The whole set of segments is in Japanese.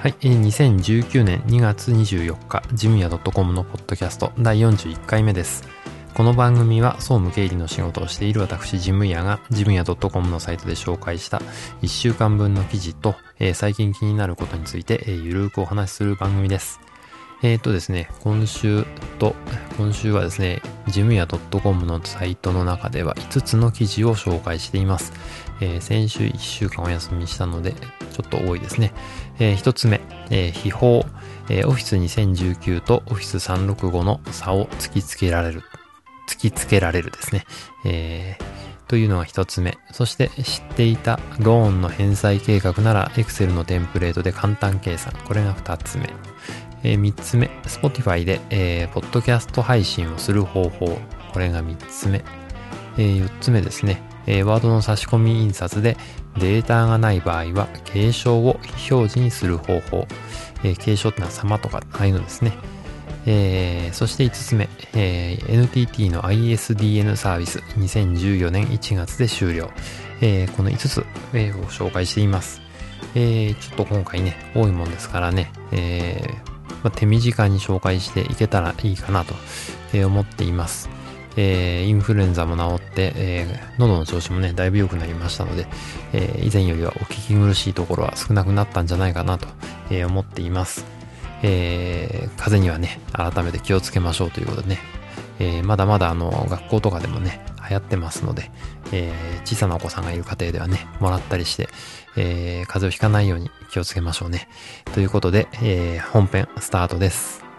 はい、2019年2月24日、ジムヤ .com のポッドキャスト第41回目です。この番組は総務経理の仕事をしている私、ジムヤがジムヤ .com のサイトで紹介した1週間分の記事と、えー最近気になることについて、えーゆるーくお話しする番組です。えーとですね、今週と、今週はですね、ジムヤ .com のサイトの中では5つの記事を紹介しています。えー先週1週間お休みしたので、ちょっと多いですね。えー一つ目、えー秘宝、えー、オフィス2019とオフィス365の差を突きつけられる。突きつけられるですね。えーというのが一つ目。そして知っていたローンの返済計画なら Excel のテンプレートで簡単計算。これが二つ目。えーつ目。Spotify で、えーポッドキャスト配信をする方法。これが三つ目。えーつ目ですね。えーワードの差し込み印刷でデータがない場合は継承を非表示にする方法。えー継承ってのは様とか、ああいうのですね。えーそして5つ目、えー NTT の ISDN サービス2014年1月で終了。えーこの5つ、えーを紹介しています。えーちょっと今回ね、多いもんですからね、えーまあ手短に紹介していけたらいいかなと、えー思っています。えーインフルエンザも治って、えー喉の調子もね、だいぶ良くなりましたので、えー以前よりはお聞き苦しいところは少なくなったんじゃないかなと、え思っています。えー風邪にはね、改めて気をつけましょうということでね、えまだまだあの、学校とかでもね、流行ってますので、え小さなお子さんがいる家庭ではね、もらったりして、えー風邪をひかないように気をつけましょうね。ということで、え本編スタートです。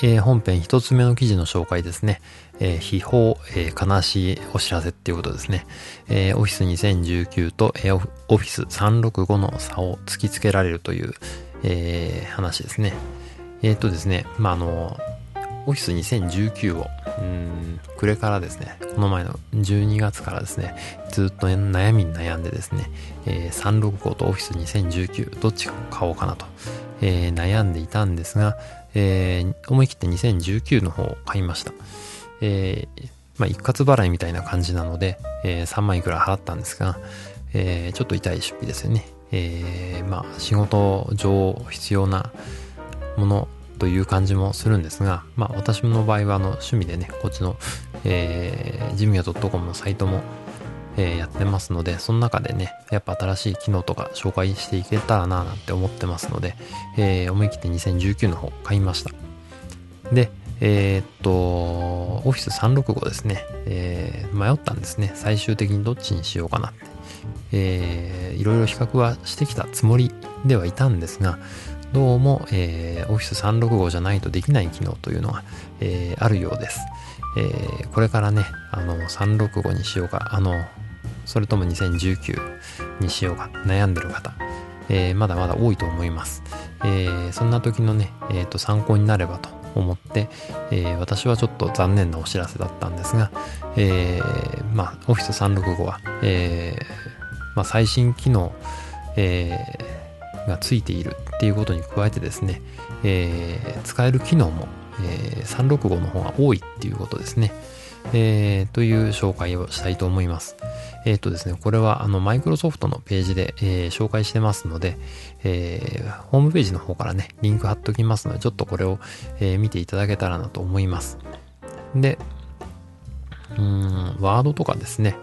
えー本編一つ目の記事の紹介ですね。えー秘宝、えー悲しいお知らせっていうことですね。えーオフィス2019と、えーオフィス365の差を突きつけられるという、えー話ですね。えーっとですね、まあ、あの、オフィス2019を、うん、暮れからですね、この前の12月からですね、ずっと悩みに悩んでですね、えー365とオフィス2019、どっちを買おうかなと、えー悩んでいたんですが、えー思い切って2019の方を買いました。えーまあ、一括払いみたいな感じなので、えー3万いくら払ったんですが、えーちょっと痛い出費ですよね。えーまあ、仕事上必要なものという感じもするんですが、まあ、私の場合はあの趣味でね、こっちの、えー、ジムヤ .com のサイトも、えーやってますので、その中でね、やっぱ新しい機能とか紹介していけたらななんて思ってますので、えー思い切って2019の方買いました。で、えーっと、オフィス365ですね、えー迷ったんですね。最終的にどっちにしようかなって。えーいろいろ比較はしてきたつもりではいたんですが、どうも、えー、オフィス365じゃないとできない機能というのが、えーあるようです。えーこれからね、あの、365にしようか、あの、それとも2019にしようか悩んでる方、えーまだまだ多いと思います。えーそんな時のね、えーと参考になればと思って、えー私はちょっと残念なお知らせだったんですが、えーまあ、Office 365は、えーまあ、最新機能、えーがついているっていうことに加えてですね、えー使える機能も、えー365の方が多いっていうことですね。えーという紹介をしたいと思います。えっ、とですね、これはあのマイクロソフトのページで、えー紹介してますので、えーホームページの方からね、リンク貼っときますので、ちょっとこれを、えー見ていただけたらなと思います。で、うーん、ワードとかですね、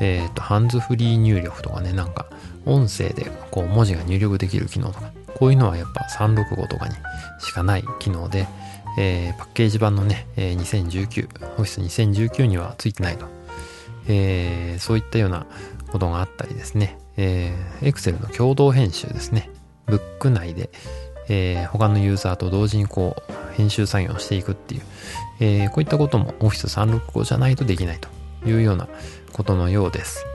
えっ、と、ハンズフリー入力とかね、なんか、音声でこう文字が入力できる機能とか、こういうのはやっぱ365とかにしかない機能で、えーパッケージ版のね、えー2019、オフィス2019にはついてないと。えーそういったようなことがあったりですね、えー、Excel の共同編集ですね、ブック内で、えー他のユーザーと同時にこう、編集作業をしていくっていう、えーこういったことも Office 365じゃないとできないというようなことのようです。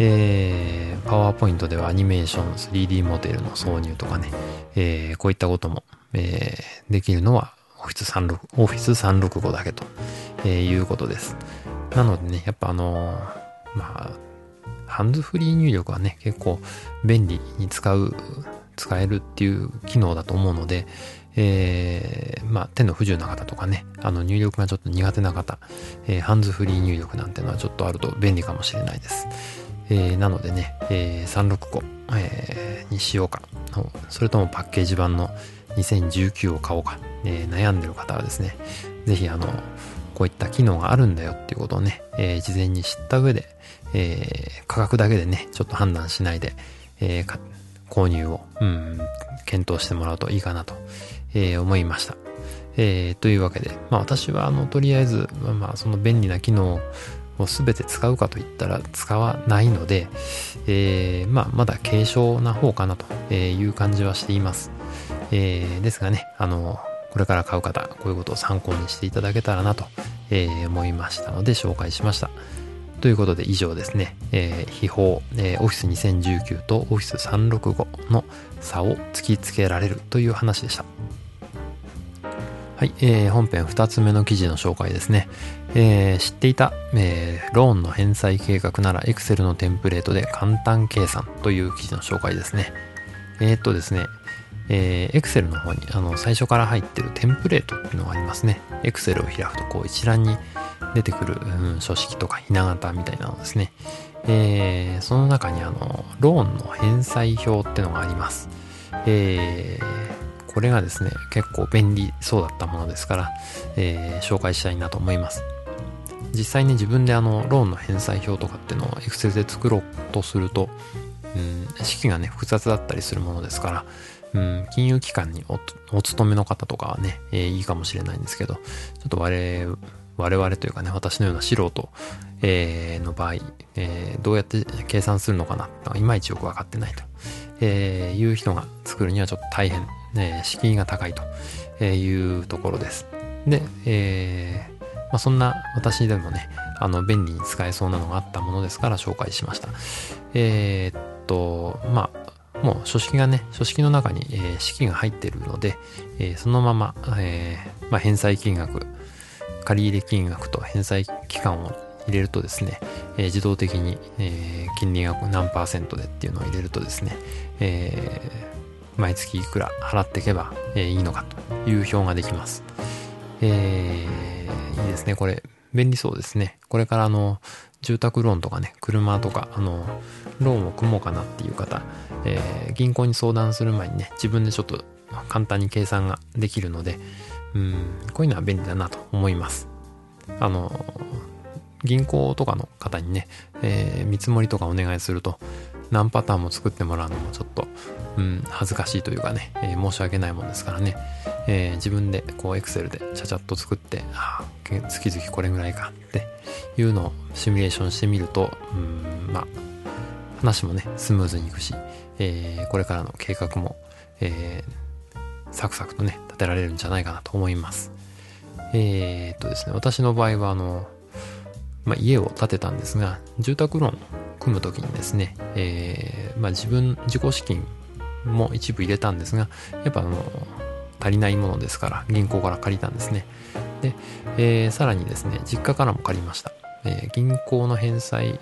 えー、PowerPoint ではアニメーション、3D モデルの挿入とかね、えーこういったこともえー、できるのはフィス36、オフィス365だけと、えー、いうことです。なのでね、やっぱあのー、まあ、ハンズフリー入力はね、結構便利に使う、使えるっていう機能だと思うので、えー、まあ、手の不自由な方とかね、あの入力がちょっと苦手な方、えー、ハンズフリー入力なんてのはちょっとあると便利かもしれないです。えー、なのでね、えー、365、えー、にしようか、それともパッケージ版の2019を買おうか、えー、悩んでる方はですね、ぜひあの、こういった機能があるんだよっていうことをね、えー、事前に知った上で、えー、価格だけでね、ちょっと判断しないで、えー、購入を、うん、検討してもらうといいかなと、えー、思いました。えー、というわけで、まあ私はあの、とりあえず、まあ、その便利な機能を全て使うかといったら使わないので、えー、まあまだ軽症な方かなという感じはしています。えー、ですがね、あの、これから買う方、こういうことを参考にしていただけたらなと、えー、思いましたので紹介しました。ということで以上ですね、えー、秘宝、えー、オフィス2019とオフィス365の差を突きつけられるという話でした。はい、えー、本編2つ目の記事の紹介ですね。えー、知っていた、えー、ローンの返済計画なら Excel のテンプレートで簡単計算という記事の紹介ですね。えー、っとですね、えー、Excel の方にあの最初から入ってるテンプレートっていうのがありますね。Excel を開くとこう一覧に出てくる、うん、書式とかひな形みたいなのですね。えー、その中にあの、ローンの返済表っていうのがあります。えー、これがですね、結構便利そうだったものですから、えー、紹介したいなと思います。実際に自分であの、ローンの返済表とかっていうのを Excel で作ろうとすると、うん、式がね、複雑だったりするものですから、うん、金融機関にお勤めの方とかはね、えー、いいかもしれないんですけど、ちょっと我我々というかね、私のような素人、えー、の場合、えー、どうやって計算するのかないまいちよくわかってないと、えー、いう人が作るにはちょっと大変、えー、敷居が高いというところです。で、えーまあ、そんな私でもね、あの、便利に使えそうなのがあったものですから紹介しました。えー、っと、まあ、もう書式がね、書式の中に、えー、式が入ってるので、えー、そのまま、えーまあ、返済金額、借入金額と返済期間を入れるとですね、え、自動的に、え、金利が何パーセントでっていうのを入れるとですね、え、毎月いくら払っていけば、え、いいのかという表ができます。え、いいですね。これ、便利そうですね。これからあの、住宅ローンとかね、車とか、あの、ローンを組もうかなっていう方、えー、銀行に相談する前にね、自分でちょっと簡単に計算ができるので、うん、こういうのは便利だなと思います。あの、銀行とかの方にね、えー、見積もりとかお願いすると、何パターンも作ってもらうのもちょっと、うん、恥ずかしいというかね、えー、申し訳ないもんですからね、えー、自分でこうエクセルでちゃちゃっと作って、ああ、月々これぐらいかっていうのをシミュレーションしてみると、うん、まあ、話もね、スムーズにいくし、えー、これからの計画も、えー、サクサクとね、立てられるんじゃないかなと思います。えー、っとですね、私の場合は、あの、まあ、家を建てたんですが、住宅ローンを組むときにですね、えー、まあ、自分、自己資金も一部入れたんですが、やっぱあの、足りないものですから、銀行から借りたんですね。で、えー、さらにですね、実家からも借りました。えー、銀行の返済、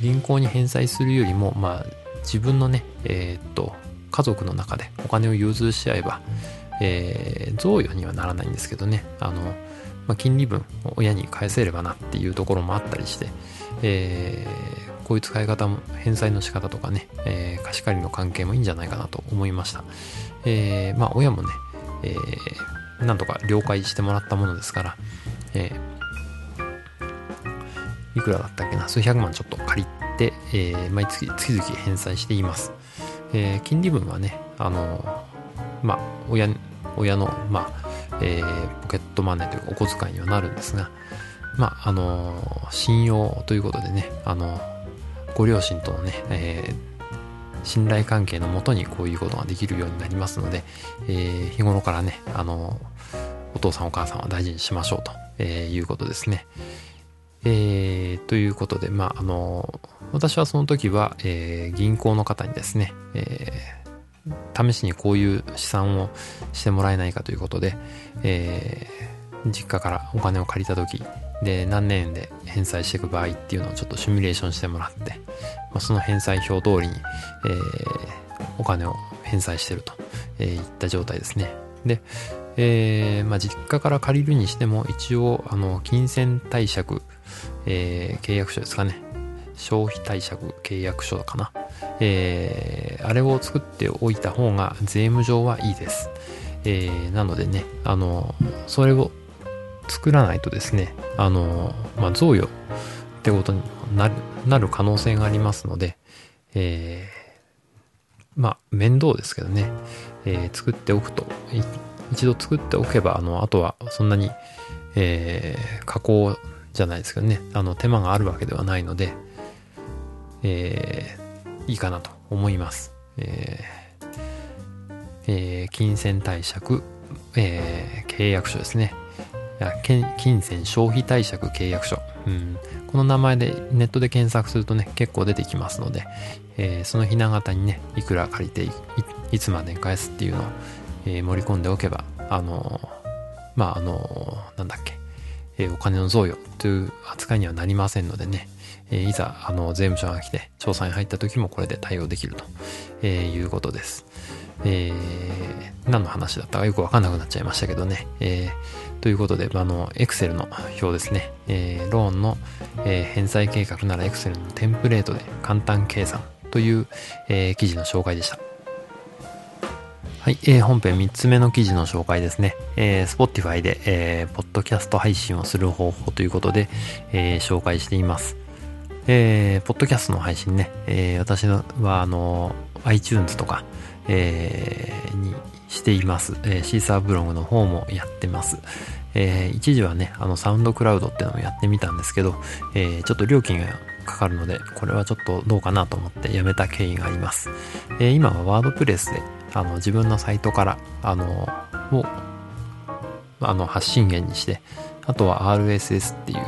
銀行に返済するよりも、まあ、自分のね、えー、っと、家族の中でお金を融通し合えば、えー、贈与にはならないんですけどね、あの、まあ、金利分を親に返せればなっていうところもあったりして、えー、こういう使い方も、返済の仕方とかね、えー、貸し借りの関係もいいんじゃないかなと思いました。えー、まあ、親もね、えー、なんとか了解してもらったものですから、えー、いくらだったっけな、数百万ちょっと借りて、えー、毎月、月々返済しています。えー、金利分はね、あのまあ、親、親の、まあ、え、ポケットマネーというかお小遣いにはなるんですが、まあ、あの信用ということでね、あのご両親とのね、えー、信頼関係のもとにこういうことができるようになりますので、えー、日頃からね、あのお父さんお母さんは大事にしましょうと、え、いうことですね。えー、ということで、まあ、あの私はその時は、えー、銀行の方にですね、えー試しにこういう試算をしてもらえないかということで、え、実家からお金を借りた時で何年で返済していく場合っていうのをちょっとシミュレーションしてもらって、まあ、その返済表通りに、えー、お金を返済してると、えいった状態ですね。で、えー、まあ、実家から借りるにしても一応あの金銭貸借、えー、契約書ですかね。消費貸借契約書かな、えー、あれを作っておいた方が税務上はいいです、えー、なのでねあのそれを作らないとですねあの、まあ、贈与ってことになるなる可能性がありますので、えー、まあ面倒ですけどね、えー、作っておくと一度作っておけばあのあとはそんなに、えー、加工じゃないですけどねあの手間があるわけではないので、えー、いいかなと思います。えーえー、金銭貸借、えー、契約書ですね。金銭消費貸借契約書、うん。この名前でネットで検索するとね、結構出てきますので、えー、そのひな形にね、いくら借りていいつまで返すっていうのを、えー、盛り込んでおけば、あのまあ、あのなんだっけ、え、お金の贈与という扱いにはなりませんのでね、えいざ、あの、税務署が来て、調査に入った時もこれで対応できると、えいうことです。えー、何の話だったかよくわかんなくなっちゃいましたけどね。えー、ということで、あの、エクセルの表ですね。えー、ローンの、え返済計画ならエクセルのテンプレートで簡単計算という、え記事の紹介でした。はい、えー、本編3つ目の記事の紹介ですね。えー、Spotify で、えー、ポッドキャスト配信をする方法ということで、えー、紹介しています。えー、ポッドキャストの配信ね、えー、私は、あの、iTunes とか、えー、にしています。えー、シーサーブログの方もやってます。えー、一時はね、あの、サウンドクラウドっていうのもやってみたんですけど、えー、ちょっと料金がかかるので、これはちょっとどうかなと思ってやめた経緯があります。えー、今はワードプレスで、あの、自分のサイトから、あの、を、あの、発信源にして、あとは RSS っていう、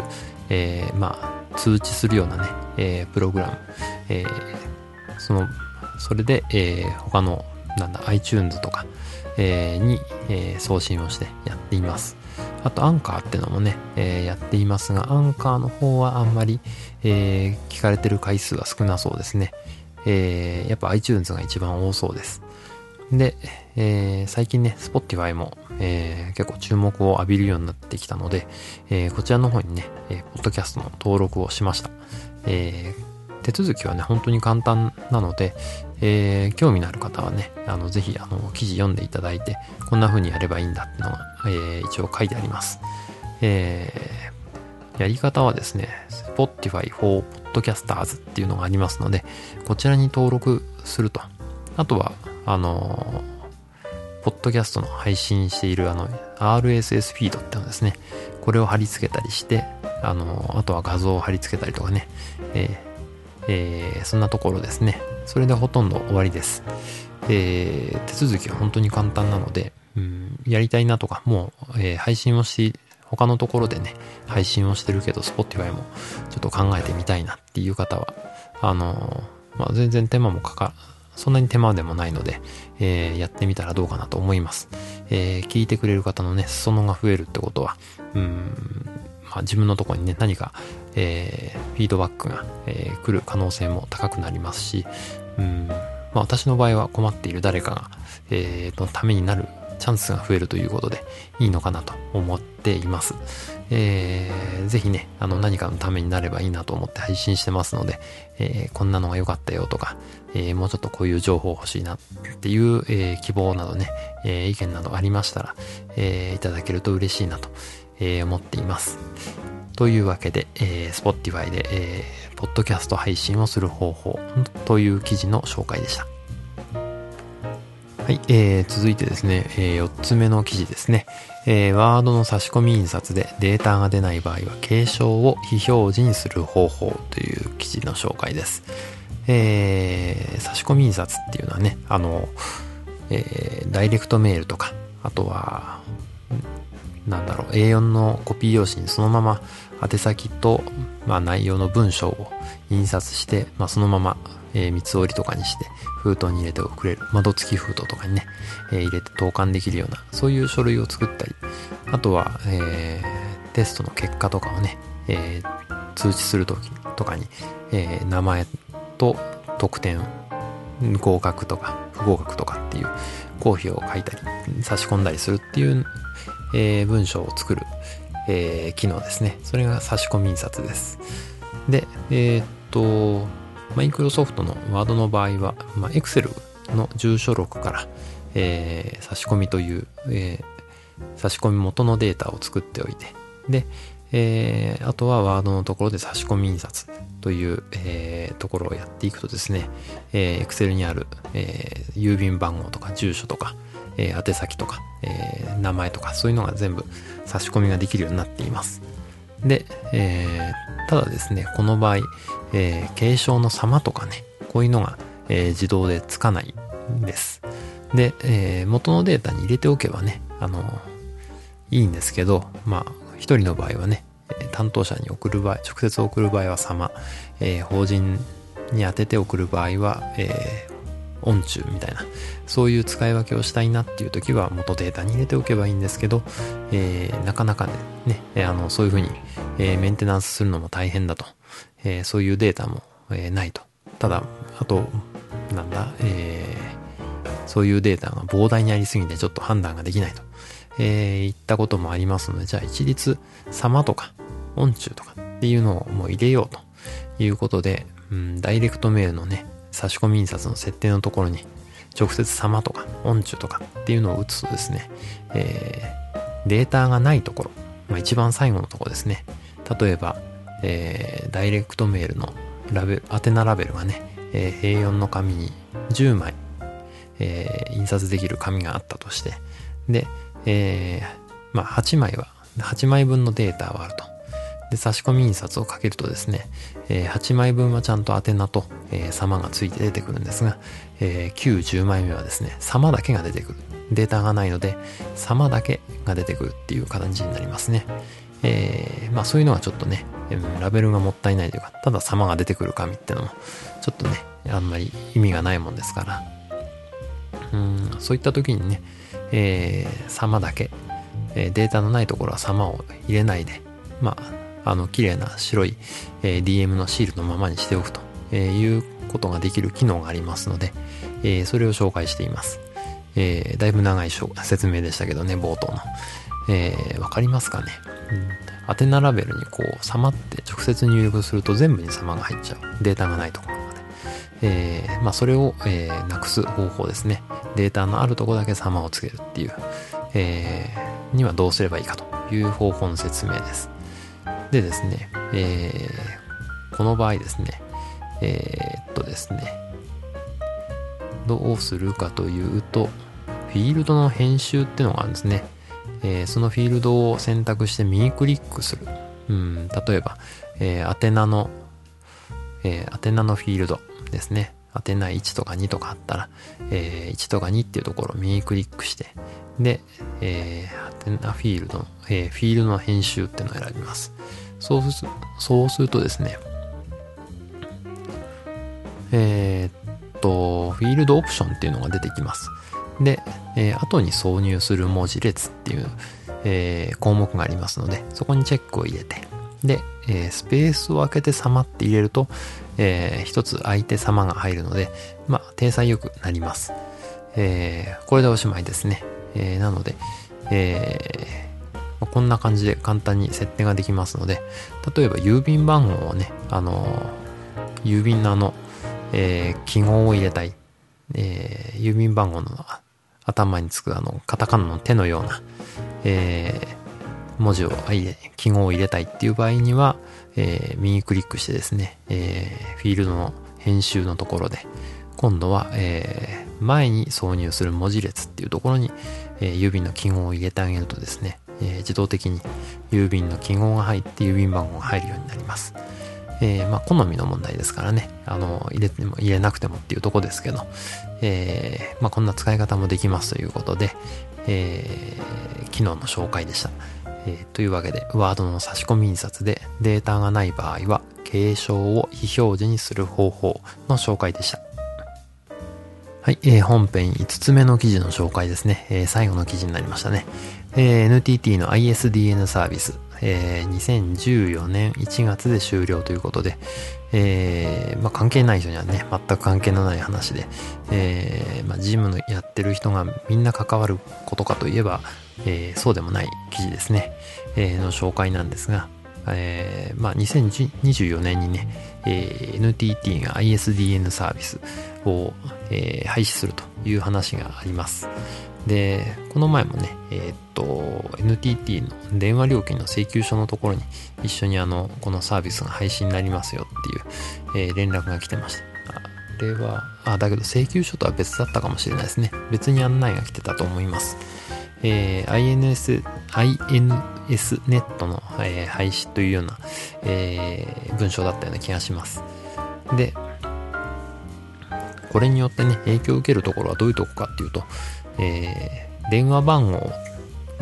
えー、まあ、通知するようなね、えー、プログラム、えー、その、それで、えー、他の、なんだ、iTunes とか、えー、に、えー、送信をしてやっています。あと、アンカーってのもね、えー、やっていますが、アンカーの方はあんまり、えー、聞かれてる回数は少なそうですね。えー、やっぱ iTunes が一番多そうです。で、えー、最近ね、Spotify も、えー、結構注目を浴びるようになってきたので、えー、こちらの方にね、えー、ポッドキャストの登録をしました。えー、手続きはね、本当に簡単なので、えー、興味のある方はね、あの、ぜひ、あの、記事読んでいただいて、こんな風にやればいいんだってのが、えー、一応書いてあります。えー、やり方はですね、Spotify for Podcasters っていうのがありますので、こちらに登録すると。あとは、あの、ポッドキャストの配信しているあの RSS フィードってのですね、これを貼り付けたりして、あの、あとは画像を貼り付けたりとかね、えーえー、そんなところですね。それでほとんど終わりです。えー、手続きは本当に簡単なので、うん、やりたいなとか、もう、えー、配信をし、他のところでね、配信をしてるけど、Spotify もちょっと考えてみたいなっていう方は、あのまあ、全然手間もかか、そんなに手間でもないので、えー、やってみたらどうかなと思います。えー、聞いてくれる方のね、裾野が増えるってことは、うん、まあ、自分のところにね、何か、えー、フィードバックが、えー、来る可能性も高くなりますし、うん、まあ、私の場合は困っている誰かが、えー、のためになるチャンスが増えるということでいいのかなと思っています。えー、ぜひね、あの何かのためになればいいなと思って配信してますので、えー、こんなのが良かったよとか、えー、もうちょっとこういう情報欲しいなっていう、えー、希望などね、え、意見などありましたら、え、いただけると嬉しいなと、え、思っています。というわけで、えー、Spotify で、えー、ポッドキャスト配信をする方法という記事の紹介でした。はい、えー、続いてですね、えー、4つ目の記事ですね。えー、ワードの差し込み印刷でデータが出ない場合は継承を非表示にする方法という記事の紹介です。えー、差し込み印刷っていうのはね、あの、えー、ダイレクトメールとか、あとは、なんだろう、A4 のコピー用紙にそのまま宛先と、まあ、内容の文章を印刷して、まあ、そのまま、えー、三つ折りとかにして封筒に入れて送れる。窓付き封筒とかにね、えー、入れて投函できるようなそういう書類を作ったり。あとは、えー、テストの結果とかをね、え、通知するときとかに、え、名前と得点合格とか不合格とかっていう公表を書いたり差し込んだりするっていう、えー、文章を作る、えー、機能ですね。それが差し込み印刷です。でえー、っとマイクロソフトのワードの場合は、まあ、Excel の住所録から、えー、差し込みという、えー、差し込み元のデータを作っておいてで、えー、あとはワードのところで差し込み印刷という、えー、ところをやっていくとですね、えー、Excel にある、えー、郵便番号とか住所とか、えー、宛先とか、えー、名前とかそういうのが全部差し込みができるようになっています。で、えー、ただですね、この場合、えー、継承の様とかね、こういうのが、えー、自動でつかないんです。で、えー、元のデータに入れておけばね、あの、いいんですけど、まあ、一人の場合はね、担当者に送る場合、直接送る場合は様、えー、法人に当てて送る場合は、え、音中みたいな、そういう使い分けをしたいなっていう時は元データに入れておけばいいんですけど、えー、なかなかね、ね、あの、そういうふうに、えー、メンテナンスするのも大変だと、えー、そういうデータも、え、ないと。ただ、あと、なんだ、えー、そういうデータが膨大にありすぎてちょっと判断ができないと。えー、言ったこともありますので、じゃあ一律様とか音中とかっていうのをもう入れようということで、うん、ダイレクトメールのね、差し込み印刷の設定のところに直接様とか音中とかっていうのを打つとですね、えー、データがないところ、まあ、一番最後のところですね。例えば、えー、ダイレクトメールのラベル、宛名ラベルがね、えー、A4 の紙に10枚、えー、印刷できる紙があったとして、で、えー、まあ、8枚は、8枚分のデータはあると。で、差し込み印刷をかけるとですね、えー、8枚分はちゃんと宛名と、えー、様がついて出てくるんですが、えー、9、10枚目はですね、様だけが出てくる。データがないので、様だけが出てくるっていう形になりますね。えー、まあそういうのはちょっとね、ラベルがもったいないというか、ただ様が出てくる紙ってのも、ちょっとね、あんまり意味がないもんですから、うん、そういった時にね、えー、様だけ、え、データのないところは様を入れないで、まあ、あの、綺麗な白い、えー、DM のシールのままにしておくとえいうことができる機能がありますので、えー、それを紹介しています。えー、だいぶ長い説明でしたけどね、冒頭の。えー、わかりますかね、うん、宛名ラベルにこう、様って直接入力すると全部に様が入っちゃう。データがないところまで。えー、まあ、それを、えー、なくす方法ですね。データのあるとこだけ様をつけるっていう、えー、にはどうすればいいかという方法の説明です。でですね、えー、この場合ですね、えー、っとですね、どうするかというと、フィールドの編集っていうのがあるんですね。えー、そのフィールドを選択して右クリックする。うん、例えば、えー、宛名の、えー、宛名のフィールドですね。宛名1とか2とかあったら、えー、1とか2っていうところを右クリックして、で、えー、宛名フィールドの、えー、フィールドの編集っていうのを選びます。そうするそうするとですね、えー、っと、フィールドオプションっていうのが出てきます。で、えー、後に挿入する文字列っていう、えー、項目がありますので、そこにチェックを入れて、で、えー、スペースを空けて様って入れると、えー、一つ相手様が入るので、まあ、体裁よくなります。えー、これでおしまいですね。えー、なので、えー、こんな感じで簡単に設定ができますので、例えば郵便番号をね、あのー、郵便のあの、えー、記号を入れたい、えー、郵便番号の頭につくあの、カタカナの手のような、えー、文字を、記号を入れたいっていう場合には、えー、右クリックしてですね、えー、フィールドの編集のところで、今度は、えー、前に挿入する文字列っていうところに、えー、郵便の記号を入れてあげるとですね、え、自動的に郵便の記号が入って郵便番号が入るようになります。えー、まあ、好みの問題ですからね、あの、入れても入れなくてもっていうとこですけど、えー、まあ、こんな使い方もできますということで、えー、機能の紹介でした。え、というわけで、ワードの差し込み印刷でデータがない場合は、継承を非表示にする方法の紹介でした。はい、えー、本編5つ目の記事の紹介ですね。え、最後の記事になりましたね。えー、NTT の ISDN サービス、えー、2014年1月で終了ということで、えー、まあ、関係ない人にはね、全く関係のない話で、えー、まあ、ジムのやってる人がみんな関わることかといえば、え、そうでもない記事ですね、え、の紹介なんですが、えー、まあ、2024年にね、え、NTT が ISDN サービスを、え、廃止するという話があります。で、この前もね、えー、っと、NTT の電話料金の請求書のところに一緒にあの、このサービスが廃止になりますよっていう、えー、連絡が来てました。あれは、あ、だけど請求書とは別だったかもしれないですね。別に案内が来てたと思います。えー、INS、INS ネットの、えー、廃止というような、えー、文章だったような気がします。で、これによってね、影響を受けるところはどういうとこかっていうと、えー、電話番号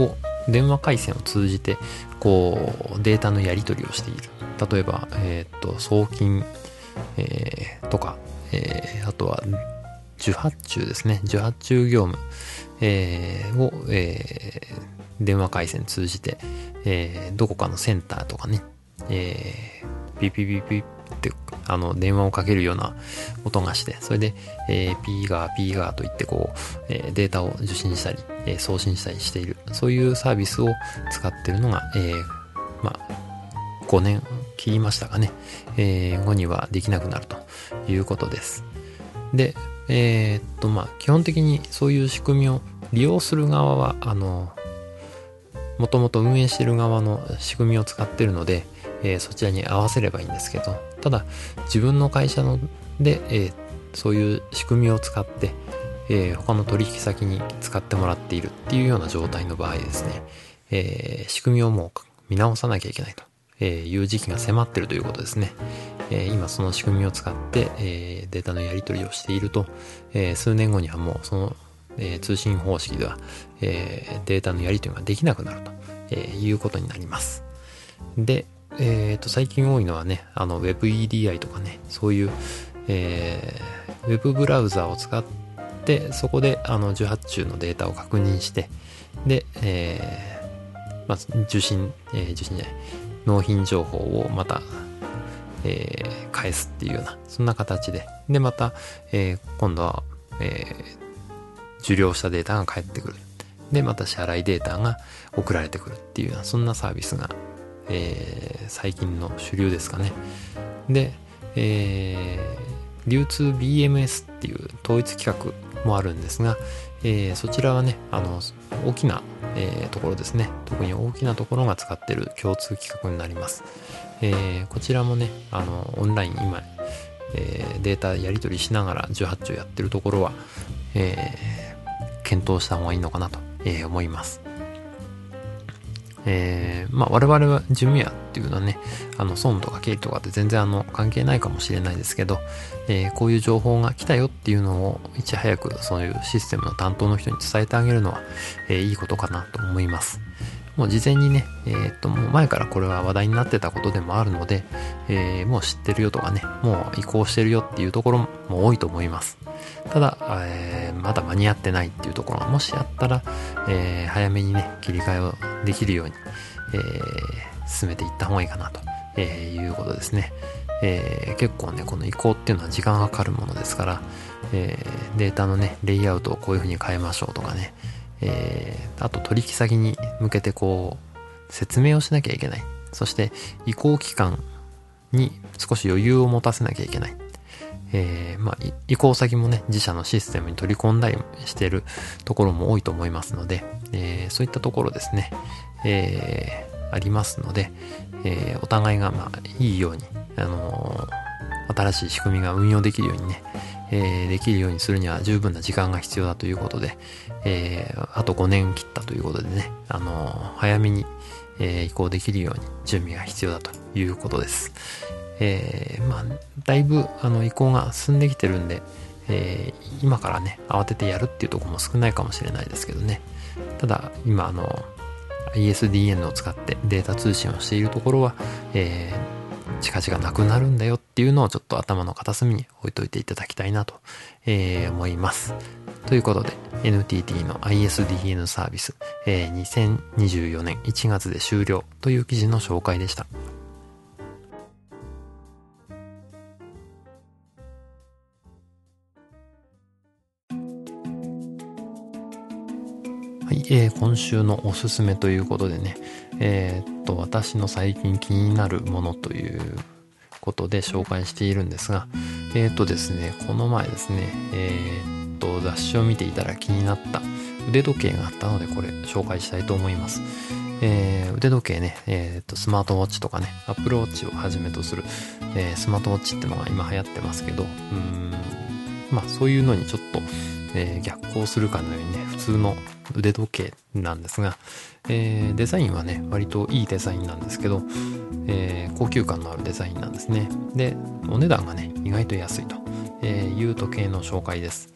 を、電話回線を通じて、こう、データのやり取りをしている。例えば、え、ー、と、送金、えー、とか、えー、あとは、受発注ですね。受発注業務、えー、を、え、電話回線通じて、え、どこかのセンターとかね、えー、ピピピピってあの電話をかけるような音がして、それで、えー、ピーガーピーガーと言ってこう、えー、データを受信したり、えー、送信したりしている、そういうサービスを使ってるのが、えー、まあ、5年切りましたかね、えー、後にはできなくなるということです。で、えー、っと、まあ、基本的にそういう仕組みを利用する側は、あの、もともと運営してる側の仕組みを使ってるので、えー、そちらに合わせればいいんですけど、ただ、自分の会社ので、えー、そういう仕組みを使って、えー、他の取引先に使ってもらっているっていうような状態の場合ですね、えー、仕組みをもう見直さなきゃいけないという時期が迫ってるということですね。え今その仕組みを使って、えデータのやり取りをしていると、え数年後にはもうその、え通信方式では、えデータのやり取りができなくなると、えいうことになります。で、えっ、と、最近多いのはね、あの WebEDI とかね、そういう、えー、ウェブブラウザを使って、そこであの受発注のデータを確認して、で、えー、まず受信、えー、受信じゃない、納品情報をまたえー、返すっていうような、そんな形で。で、また、えー、今度は、えー、受領したデータが返ってくる。で、また支払いデータが送られてくるっていうような、そんなサービスが、えー、最近の主流ですかね。で、えー、流通 BMS っていう統一規格もあるんですが、えー、そちらはね、あの、大きな、えー、ところですね。特に大きなところが使ってる共通規格になります。え、こちらもね、あの、オンライン今、え、データやり取りしながら18兆やってるところは、え、検討した方がいいのかなと、え、思います。えー、まあ我々はジムヤっていうのはね、あの、損とか経理とかって全然あの、関係ないかもしれないですけど、えー、こういう情報が来たよっていうのをいち早くそういうシステムの担当の人に伝えてあげるのは、えー、いいことかなと思います。もう事前にね、えー、っと、もう前からこれは話題になってたことでもあるので、えー、もう知ってるよとかね、もう移行してるよっていうところも多いと思います。ただ、えー、まだ間に合ってないっていうところがもしあったら、え、早めにね、切り替えをできるように、え、進めていった方がいいかなと、えいうことですね。えー、結構ね、この移行っていうのは時間がかかるものですから、えー、データのね、レイアウトをこういう風に変えましょうとかね、えー、あと取引先に向けてこう、説明をしなきゃいけない。そして移行期間に少し余裕を持たせなきゃいけない。えー、まあ、移行先もね、自社のシステムに取り込んだりしてるところも多いと思いますので、えー、そういったところですね、え、ありますので、え、お互いがまあ、いいように、あの新しい仕組みが運用できるようにね、え、できるようにするには十分な時間が必要だということで、えー、あと5年切ったということでね、あのー、早めに、え移行できるように準備が必要だということです。えー、まあ、だいぶ、あの、移行が進んできてるんで、えー、今からね、慌ててやるっていうところも少ないかもしれないですけどね。ただ、今、あの、ISDN を使ってデータ通信をしているところは、えー、近々なくなるんだよっていうのをちょっと頭の片隅に置いといていただきたいなと、えー、思います。ということで、NTT の ISDN サービス、えー、2024年1月で終了という記事の紹介でした。はい、えー、今週のおすすめということでね、えー、っと、私の最近気になるものということで紹介しているんですが、えー、っとですね、この前ですね、えー、っと、雑誌を見ていたら気になった腕時計があったので、これ紹介したいと思います。えー、腕時計ね、えー、っと、スマートウォッチとかね、アップルウォッチをはじめとする、えー、スマートウォッチってのが今流行ってますけど、うん、まあそういうのにちょっと、えー、逆行するかのようにね、普通の腕時計なんですが、えー、デザインはね、割といいデザインなんですけど、えー、高級感のあるデザインなんですね。で、お値段がね、意外と安いと、えいう時計の紹介です。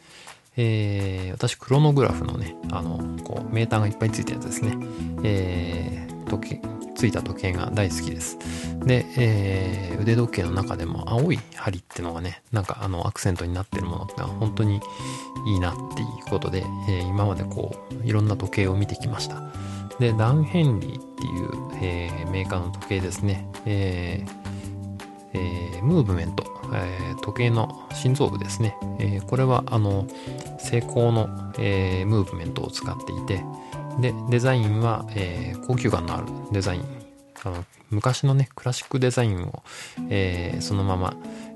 えー、私、クロノグラフのね、あの、こう、メーターがいっぱいついたやつですね。えー、時計、ついた時計が大好きです。で、えー、腕時計の中でも青い針ってのがね、なんかあのアクセントになってるものって本当にいいなっていうことで、えー、今までこう、いろんな時計を見てきました。で、ダン・ヘンリーっていう、えー、メーカーの時計ですね。えーえー、ムーブメント、えー、時計の心臓部ですね。えー、これはあの成功の、えー、ムーブメントを使っていて、で、デザインは、えー、高級感のあるデザイン。あの昔のね、クラシックデザインを、えー、そのまま、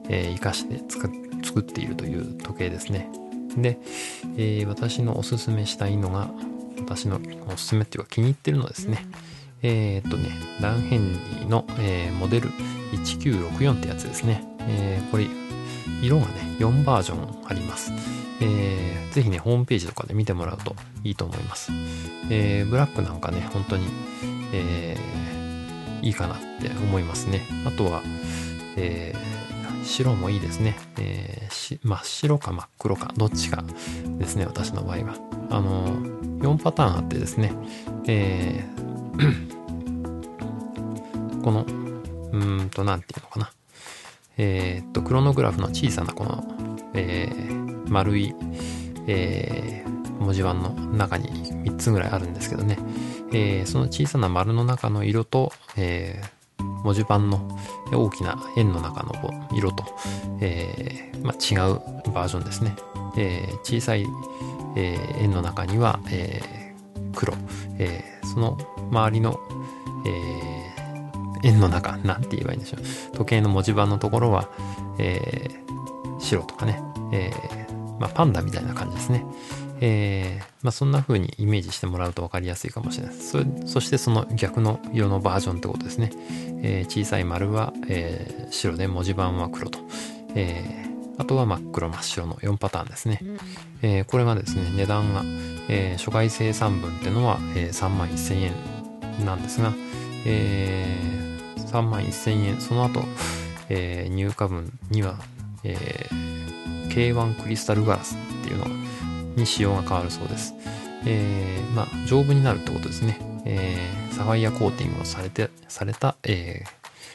えー、活かして作っているという時計ですね。で、えー、私のおすすめしたいのが、私のおすすめっていうか気に入ってるのですね。えー、っとね、ダン・ヘンリーの、えー、モデル1964ってやつですね。えー、これ、色がね、4バージョンあります。えー、ぜひね、ホームページとかで見てもらうといいと思います。えー、ブラックなんかね、本当に、えー、いいかなって思いますね。あとは、えー、白もいいですね。えー、真っ白か真っ黒か、どっちかですね、私の場合は。あのー、4パターンあってですね、えー、この、うーんと、なんていうのかな。えー、っと、クロノグラフの小さなこの、えー、丸い、えー、文字盤の中に3つぐらいあるんですけどね、えー、その小さな丸の中の色と、えー、文字盤の大きな円の中の色と、えーまあ、違うバージョンですね。えー、小さい、えー、円の中には、えー、黒、えー、その周りの、えー円の中、なんて言えばいいんでしょう。時計の文字盤のところは、えー、白とかね、えー、まあ、パンダみたいな感じですね。えー、まあ、そんな風にイメージしてもらうと分かりやすいかもしれないです。そそしてその逆の色のバージョンってことですね。えー、小さい丸は、えー、白で文字盤は黒と。えー、あとは真っ黒真っ白の4パターンですね。えー、これがですね、値段が、えー、初回生産分ってのは、えー、3万1000円なんですが、えー、3万1000円。その後、えー、入荷分には、えー、K1 クリスタルガラスっていうのに仕様が変わるそうです。えー、まあ、丈夫になるってことですね。えー、サファイアコーティングをされて、された、えー、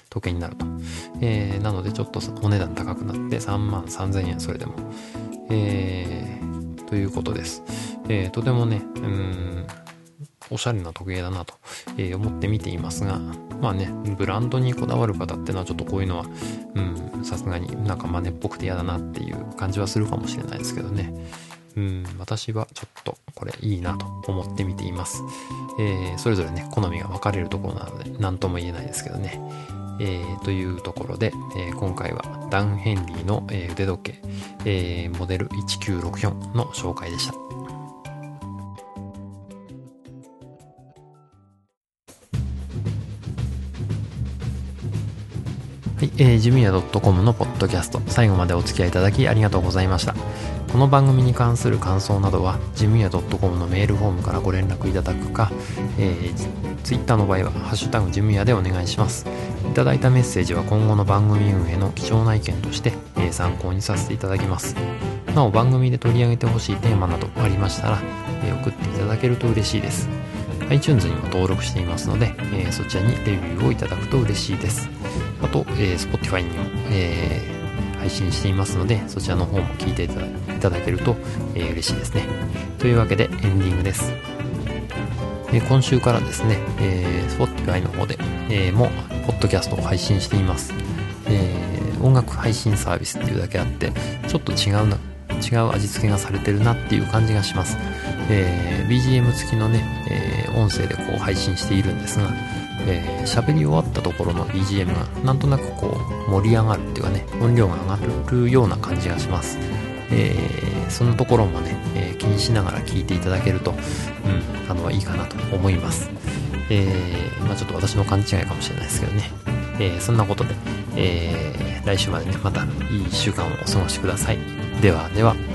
時計になると。えー、なのでちょっとお値段高くなって3万3000円、それでも。えー、ということです。えー、とてもね、うん、おしゃれな時計だなと、え思って見ていますが、まあね、ブランドにこだわる方ってのはちょっとこういうのは、うん、さすがになんか真似っぽくて嫌だなっていう感じはするかもしれないですけどね。うん、私はちょっとこれいいなと思って見ています。えー、それぞれね、好みが分かれるところなので、何とも言えないですけどね。えー、というところで、えー、今回はダン・ヘンリーの、え腕時計、えモデル1964の紹介でした。はい、えー、ジムヤ .com のポッドキャスト、最後までお付き合いいただきありがとうございました。この番組に関する感想などは、ジムヤ .com のメールフォームからご連絡いただくか、えー、ツイッターの場合は、ハッシュタグジムヤでお願いします。いただいたメッセージは今後の番組運営の貴重な意見として、えー、参考にさせていただきます。なお、番組で取り上げてほしいテーマなどありましたら、えー、送っていただけると嬉しいです。iTunes にも登録していますので、えー、そちらにレビューをいただくと嬉しいです。あと、えー、Spotify にも、えー、配信していますので、そちらの方も聞いていただけると、えー、嬉しいですね。というわけでエンディングです。えー、今週からですね、えー、Spotify の方で、えー、も、ポッドキャストを配信しています。えー、音楽配信サービスっていうだけあって、ちょっと違うな、違う味付けがされてるなっていう感じがします。えー、BGM 付きのね、えー、音声でこう配信しているんですが、えー、喋り終わったところの BGM がなんとなくこう盛り上がるっていうかね、音量が上がるような感じがします。えー、そのところもね、えー、気にしながら聞いていただけると、うん、あの、いいかなと思います。えー、まあちょっと私の勘違いかもしれないですけどね。えー、そんなことで、えー、来週までね、またいい1週間をお過ごしください。ではでは。